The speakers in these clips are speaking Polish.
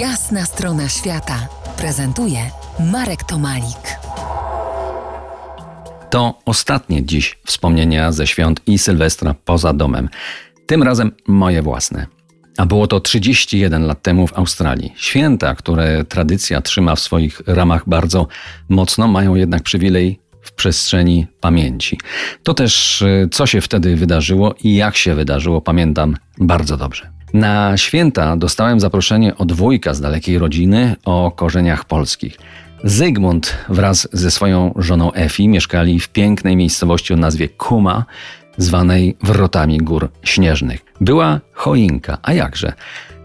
Jasna strona świata prezentuje Marek Tomalik. To ostatnie dziś wspomnienia ze świąt i Sylwestra poza domem. Tym razem moje własne. A było to 31 lat temu w Australii. Święta, które tradycja trzyma w swoich ramach bardzo mocno, mają jednak przywilej w przestrzeni pamięci. To też, y, co się wtedy wydarzyło i jak się wydarzyło, pamiętam bardzo dobrze. Na święta dostałem zaproszenie od wujka z dalekiej rodziny o korzeniach polskich. Zygmunt wraz ze swoją żoną Efi mieszkali w pięknej miejscowości o nazwie Kuma, zwanej Wrotami Gór Śnieżnych. Była choinka, a jakże?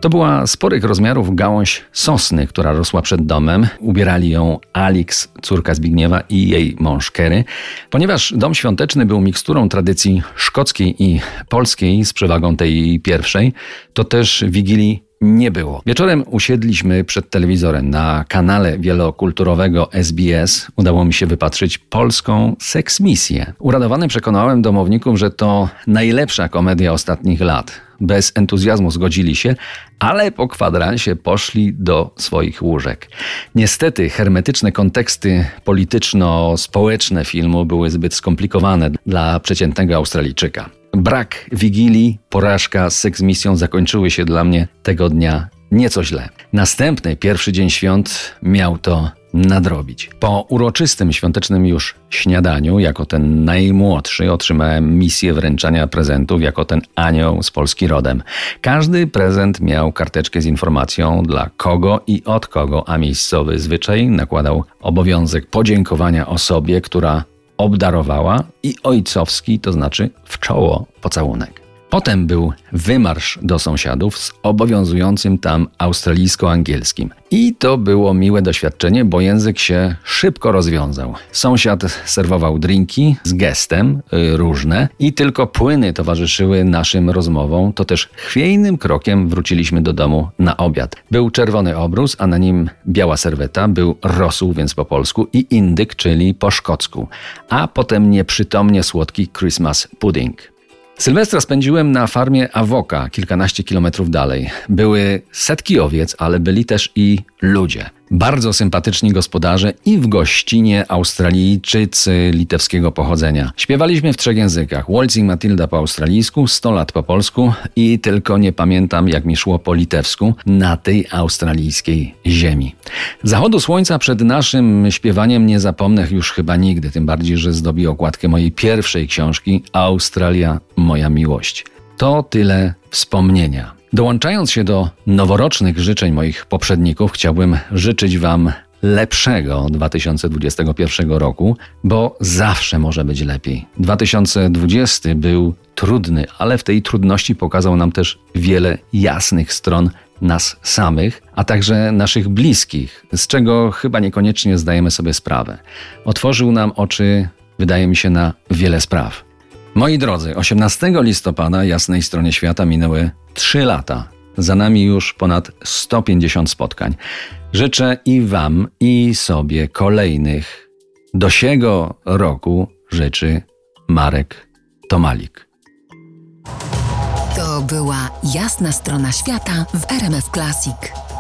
To była sporych rozmiarów gałąź sosny, która rosła przed domem. Ubierali ją Alix, córka Zbigniewa i jej mąż Kerry. Ponieważ dom świąteczny był miksturą tradycji szkockiej i polskiej z przewagą tej pierwszej, to też Wigilii nie było. Wieczorem usiedliśmy przed telewizorem na kanale wielokulturowego SBS. Udało mi się wypatrzyć polską seksmisję. Uradowany przekonałem domowników, że to najlepsza komedia ostatnich lat. Bez entuzjazmu zgodzili się, ale po kwadransie poszli do swoich łóżek. Niestety hermetyczne konteksty polityczno-społeczne filmu były zbyt skomplikowane dla przeciętnego Australijczyka. Brak wigilii, porażka z seksmisją zakończyły się dla mnie tego dnia nieco źle. Następny, pierwszy dzień świąt miał to nadrobić. Po uroczystym świątecznym już śniadaniu, jako ten najmłodszy, otrzymałem misję wręczania prezentów jako ten anioł z Polski rodem. Każdy prezent miał karteczkę z informacją dla kogo i od kogo, a miejscowy zwyczaj nakładał obowiązek podziękowania osobie, która obdarowała i ojcowski, to znaczy w czoło pocałunek. Potem był wymarsz do sąsiadów z obowiązującym tam australijsko-angielskim. I to było miłe doświadczenie, bo język się szybko rozwiązał. Sąsiad serwował drinki z gestem, y, różne, i tylko płyny towarzyszyły naszym rozmowom. To też chwiejnym krokiem wróciliśmy do domu na obiad. Był czerwony obrus, a na nim biała serweta, był rosół, więc po polsku, i indyk, czyli po szkocku, a potem nieprzytomnie słodki Christmas pudding. Sylwestra spędziłem na farmie Awoka, kilkanaście kilometrów dalej. Były setki owiec, ale byli też i ludzie. Bardzo sympatyczni gospodarze i w gościnie Australijczycy litewskiego pochodzenia. Śpiewaliśmy w trzech językach. Waltzing Matilda po australijsku, 100 lat po polsku i tylko nie pamiętam jak mi szło po litewsku na tej australijskiej ziemi. Zachodu słońca przed naszym śpiewaniem nie zapomnę już chyba nigdy, tym bardziej, że zdobi okładkę mojej pierwszej książki Australia moja miłość. To tyle wspomnienia. Dołączając się do noworocznych życzeń moich poprzedników, chciałbym życzyć Wam lepszego 2021 roku, bo zawsze może być lepiej. 2020 był trudny, ale w tej trudności pokazał nam też wiele jasnych stron nas samych, a także naszych bliskich, z czego chyba niekoniecznie zdajemy sobie sprawę. Otworzył nam oczy, wydaje mi się, na wiele spraw. Moi drodzy, 18 listopada jasnej stronie świata minęły 3 lata. Za nami już ponad 150 spotkań. Życzę i Wam, i sobie kolejnych. Do siego roku życzy Marek Tomalik. To była jasna strona świata w RMF Classic.